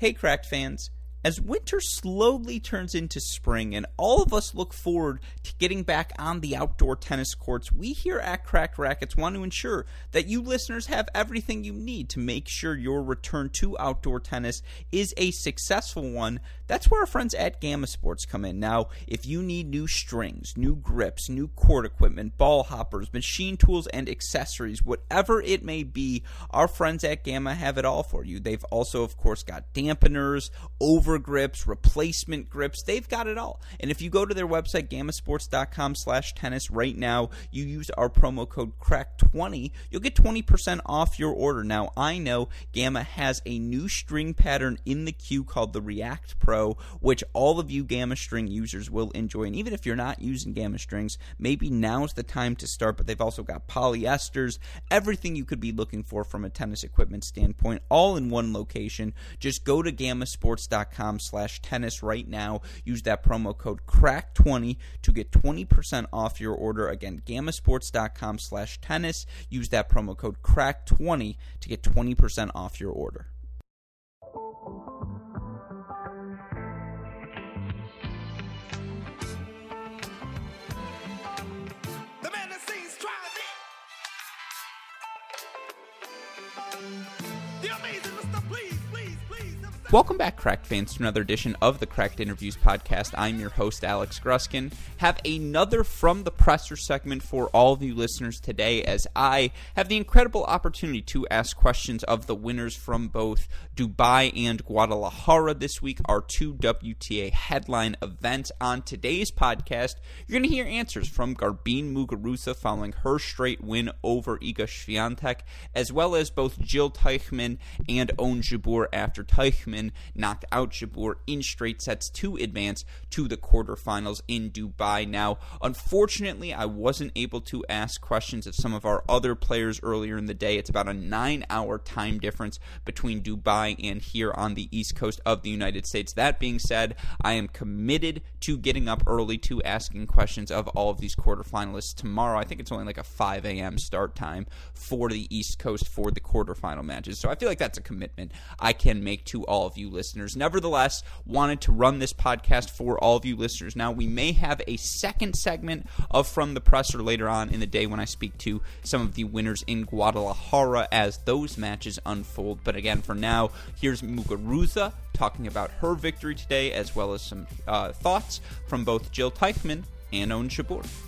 Hey, Cracked fans. As winter slowly turns into spring and all of us look forward to getting back on the outdoor tennis courts, we here at Cracked Racquets want to ensure that you listeners have everything you need to make sure your return to outdoor tennis is a successful one. That's where our friends at Gamma Sports come in. Now, if you need new strings, new grips, new court equipment, ball hoppers, machine tools, and accessories, whatever it may be, our friends at Gamma have it all for you. They've also, of course, got dampeners, over grips, replacement grips. They've got it all. And if you go to their website, gammasports.com slash tennis right now, you use our promo code CRACK20, you'll get 20% off your order. Now, I know Gamma has a new string pattern in the queue called the React Pro which all of you Gamma String users will enjoy. And even if you're not using Gamma Strings, maybe now's the time to start. But they've also got polyesters, everything you could be looking for from a tennis equipment standpoint, all in one location. Just go to gammasports.com slash tennis right now. Use that promo code CRACK20 to get 20% off your order. Again, gammasports.com slash tennis. Use that promo code CRACK20 to get 20% off your order. Welcome back, Cracked fans, to another edition of the Cracked Interviews podcast. I'm your host, Alex Gruskin. Have another from the presser segment for all of you listeners today, as I have the incredible opportunity to ask questions of the winners from both Dubai and Guadalajara this week, our two WTA headline events. On today's podcast, you're going to hear answers from Garbine Muguruza following her straight win over Iga Swiatek, as well as both Jil Teichmann and Ons Jabeur after Teichmann knocked out Jabeur in straight sets to advance to the quarterfinals in Dubai. Now, unfortunately, I wasn't able to ask questions of some of our other players earlier in the day. It's about a nine hour time difference between Dubai and here on the east coast of the United States. That being said, I am committed to getting up early to asking questions of all of these quarterfinalists tomorrow. I think it's only like a 5 a.m. start time for the East Coast for the quarterfinal matches. So I feel like that's a commitment I can make to all of you listeners. Nevertheless, wanted to run this podcast for all of you listeners. Now, we may have a second segment of From the Presser later on in the day when I speak to some of the winners in Guadalajara as those matches unfold. But again, for now, here's Muguruza talking about her victory today, as well as some uh, thoughts from both Jil Teichmann and Jabeur.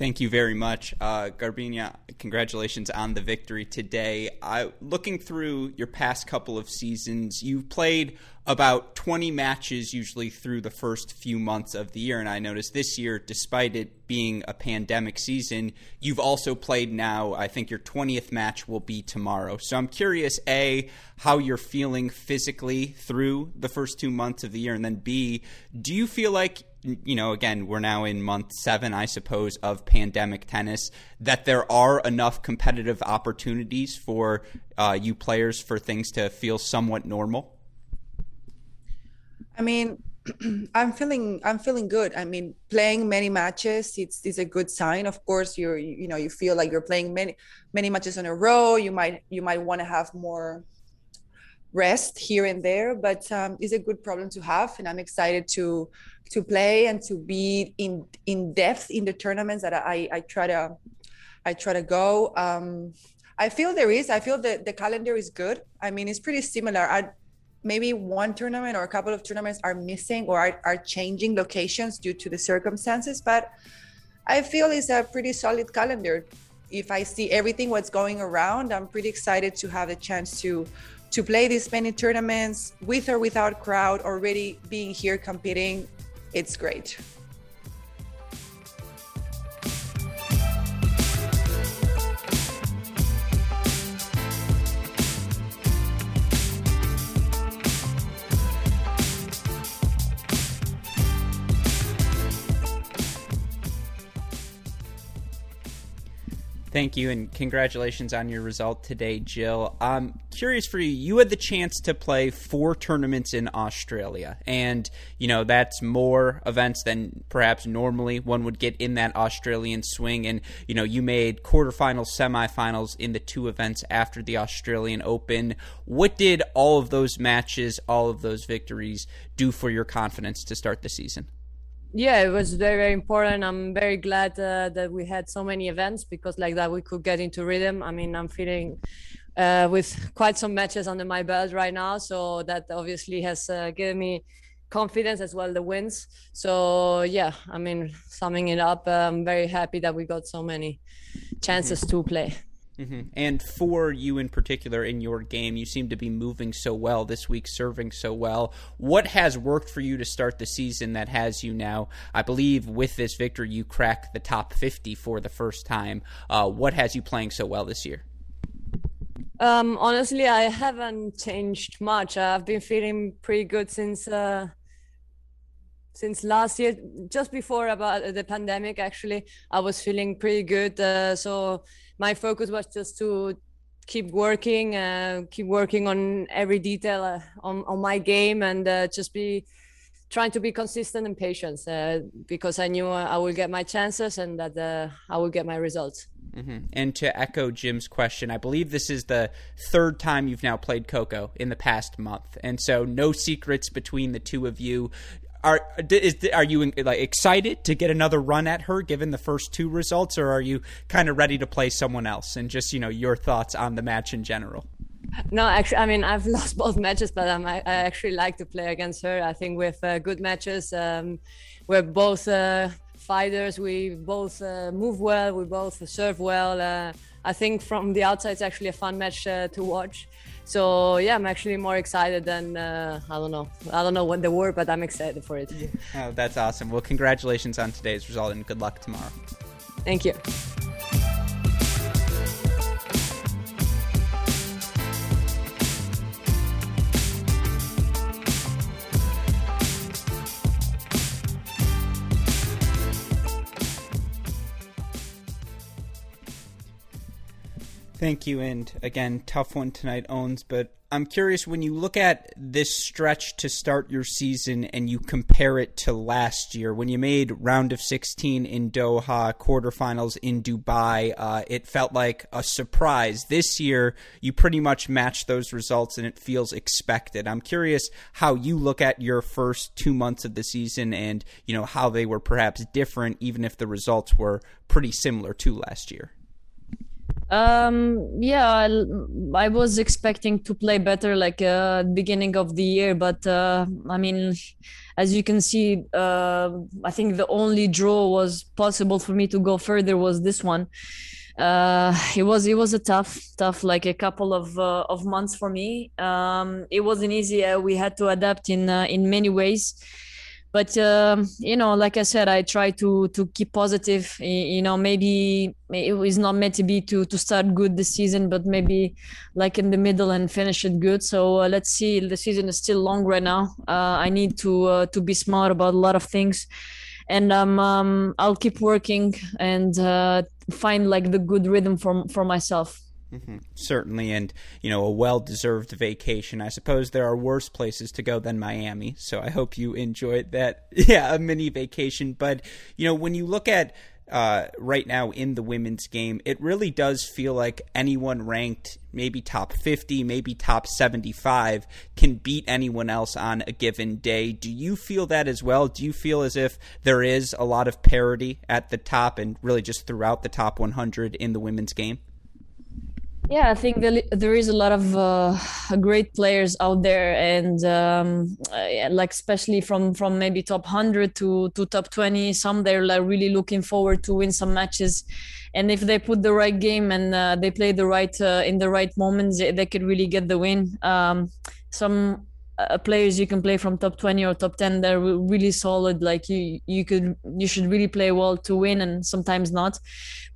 Thank you very much, uh, Garbiñe. Congratulations on the victory today. I, looking through your past couple of seasons, you've played about 20 matches usually through the first few months of the year. And I noticed this year, despite it being a pandemic season, you've also played now. I think your 20th match will be tomorrow. So I'm curious, A, how you're feeling physically through the first two months of the year. And then B, do you feel like you know, again, we're now in month seven, I suppose, of pandemic tennis, that there are enough competitive opportunities for uh, you players for things to feel somewhat normal? I mean, I'm feeling I'm feeling good. I mean, playing many matches it's is a good sign. Of course, you're you know you feel like you're playing many many matches in a row. You might you might want to have more rest here and there, but um, it's a good problem to have, and I'm excited to to play and to be in in depth in the tournaments that I I try to I try to go. Um, I feel there is. I feel that the calendar is good. I mean, it's pretty similar. I maybe one tournament or a couple of tournaments are missing or are, are changing locations due to the circumstances but i feel it's a pretty solid calendar if i see everything what's going around i'm pretty excited to have a chance to to play these many tournaments with or without crowd already being here competing it's great Thank you, and congratulations on your result today, Jil. I'm curious for you. You had the chance to play four tournaments in Australia, and you know that's more events than perhaps normally one would get in that Australian swing. And you know you made quarterfinals, semifinals in the two events after the Australian Open. What did all of those matches, all of those victories, do for your confidence to start the season? Yeah it was very very important. I'm very glad uh, that we had so many events because like that we could get into rhythm. I mean i'm feeling uh, with quite some matches under my belt right now. So that obviously has uh, given me confidence as well the wins. So yeah i mean summing it up i'm very happy that we got so many chances to play Mm-hmm. And for you in particular in your game, you seem to be moving so well this week, serving so well. What has worked for you to start the season that has you now? I believe with this victory, you crack the top 50 for the first time. Uh, what has you playing so well this year? Um, honestly, I haven't changed much. I've been feeling pretty good since uh, since last year, just before about the pandemic. Actually, I was feeling pretty good. Uh, so my focus was just to keep working, uh, keep working on every detail uh, on on my game, and uh, just be trying to be consistent and patient uh, because I knew I will get my chances and that uh, I will get my results. Mm-hmm. And to echo Jim's question, I believe this is the third time you've now played Coco in the past month, and so no secrets between the two of you. Are is, are you like excited to get another run at her given the first two results, or are you kind of ready to play someone else? And just you know your thoughts on the match in general. No, actually, I mean I've lost both matches, but um, I, actually like to play against her. I think with uh, good matches, um, we're both uh, fighters. We both uh, move well. We both serve well. I think from the outside, it's actually a fun match uh, to watch. So yeah, I'm actually more excited than uh, I don't know. I don't know what the word, but I'm excited for it. Oh, that's awesome. Well, congratulations on today's result, and good luck tomorrow. Thank you. Thank you. And again, tough one tonight, Ons. But I'm curious when you look at this stretch to start your season and you compare it to last year when you made round of 16 in Doha, quarterfinals in Dubai. Uh, it felt like a surprise. This year, you pretty much matched those results and it feels expected. I'm curious how you look at your first two months of the season and you know how they were perhaps different, even if the results were pretty similar to last year. Um, yeah, I, I was expecting to play better like uh, beginning of the year, but uh, I mean, as you can see, uh, I think the only draw was possible for me to go further was this one. Uh, it was it was a tough tough like a couple of uh, of months for me. Um, it wasn't easy. Uh, we had to adapt in uh, in many ways but um, you know like i said i try to to keep positive you know maybe it was not meant to be to to start good this season but maybe like in the middle and finish it good. So uh, let's see. The season is still long right now. Uh, i need to uh, to be smart about a lot of things. And um, um i'll keep working and uh, find like the good rhythm for for myself Mm-hmm. Certainly, and you know, a well-deserved vacation. I suppose there are worse places to go than Miami, so I hope you enjoyed that. Yeah, a mini vacation. But you know, when you look at uh, right now in the women's game, it really does feel like anyone ranked maybe top 50, maybe top 75 can beat anyone else on a given day. Do you feel that as well? Do you feel as if there is a lot of parity at the top and really just throughout the top 100 in the women's game? Yeah, I think there is a lot of uh, great players out there, and um, like especially from from maybe top hundred to to top twenty. Some they're like really looking forward to win some matches, and if they put the right game and uh, they play the right uh, in the right moments, they, they could really get the win. Um, some uh, players you can play from top 20 or top 10 they're really solid like you you could you should really play well to win and sometimes not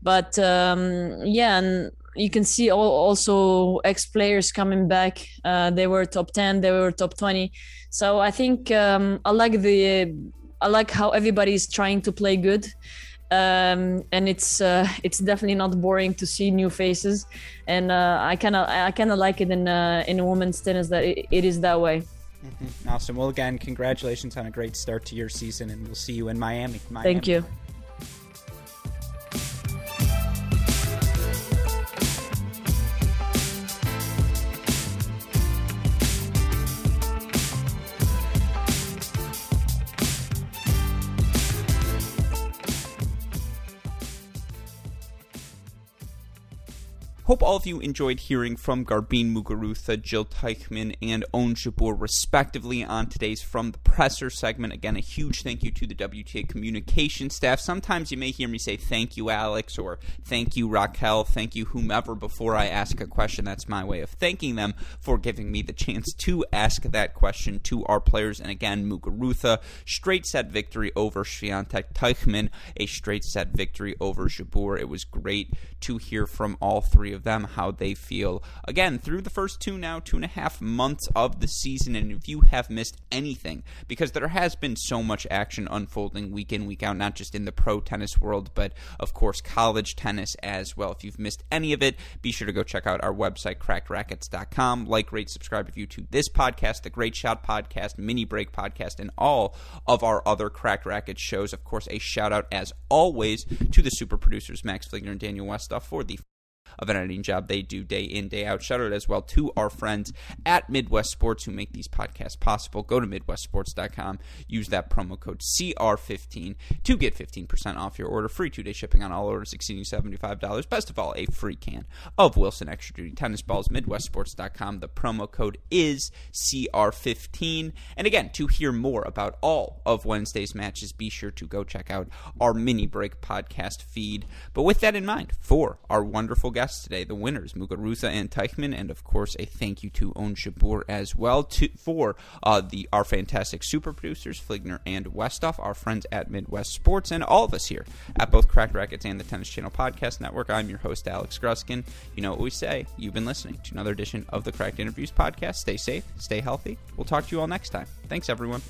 but um, yeah and you can see also ex players coming back. Uh, they were top ten, they were top twenty. So I think um, I like the I like how everybody is trying to play good, um, and it's uh, it's definitely not boring to see new faces, and uh, I kind of I kind of like it in uh, in women's tennis that it, it is that way. Mm-hmm. Awesome. Well, again, congratulations on a great start to your season, and we'll see you in Miami. Miami. Thank you. Hope all of you enjoyed hearing from Garbine Muguruza, Jil Teichmann, and Ons Jabeur, respectively, on today's From the Presser segment. Again, a huge thank you to the WTA communication staff. Sometimes you may hear me say thank you, Alex, or thank you, Raquel, thank you, whomever, before I ask a question. That's my way of thanking them for giving me the chance to ask that question to our players. And again, Muguruza, straight set victory over Swiatek Teichmann, a straight set victory over Jabeur. It was great to hear from all three of them how they feel. Again through the first two now two and a half months of the season and if you have missed anything because there has been so much action unfolding week in week out not just in the pro tennis world but of course college tennis as well. If you've missed any of it be sure to go check out our website crackedracquets.com like rate subscribe if you to this podcast the great shot podcast mini break podcast and all of our other cracked racquets shows. Of course a shout out as always to the super producers max fligner and daniel westoff for the of an editing job they do day in, day out. Shout out as well to our friends at Midwest Sports who make these podcasts possible. Go to MidwestSports.com, use that promo code CR15 to get 15% off your order. Free two day shipping on all orders exceeding $75. Best of all, a free can of Wilson Extra Duty Tennis Balls. MidwestSports.com. The promo code is CR15. And again, to hear more about all of Wednesday's matches, be sure to go check out our mini break podcast feed. But with that in mind, for our wonderful guests today, the winners, Muguruza and Teichmann, and of course a thank you to Ons Jabeur as well to, for uh, the our fantastic super producers, Fligner and Westoff, our friends at Midwest Sports, and all of us here at both Cracked Racquets and the Tennis Channel Podcast Network. I'm your host, Alex Gruskin. You know what we say. You've been listening to another edition of the Cracked Interviews Podcast. Stay safe, stay healthy. We'll talk to you all next time. Thanks, everyone.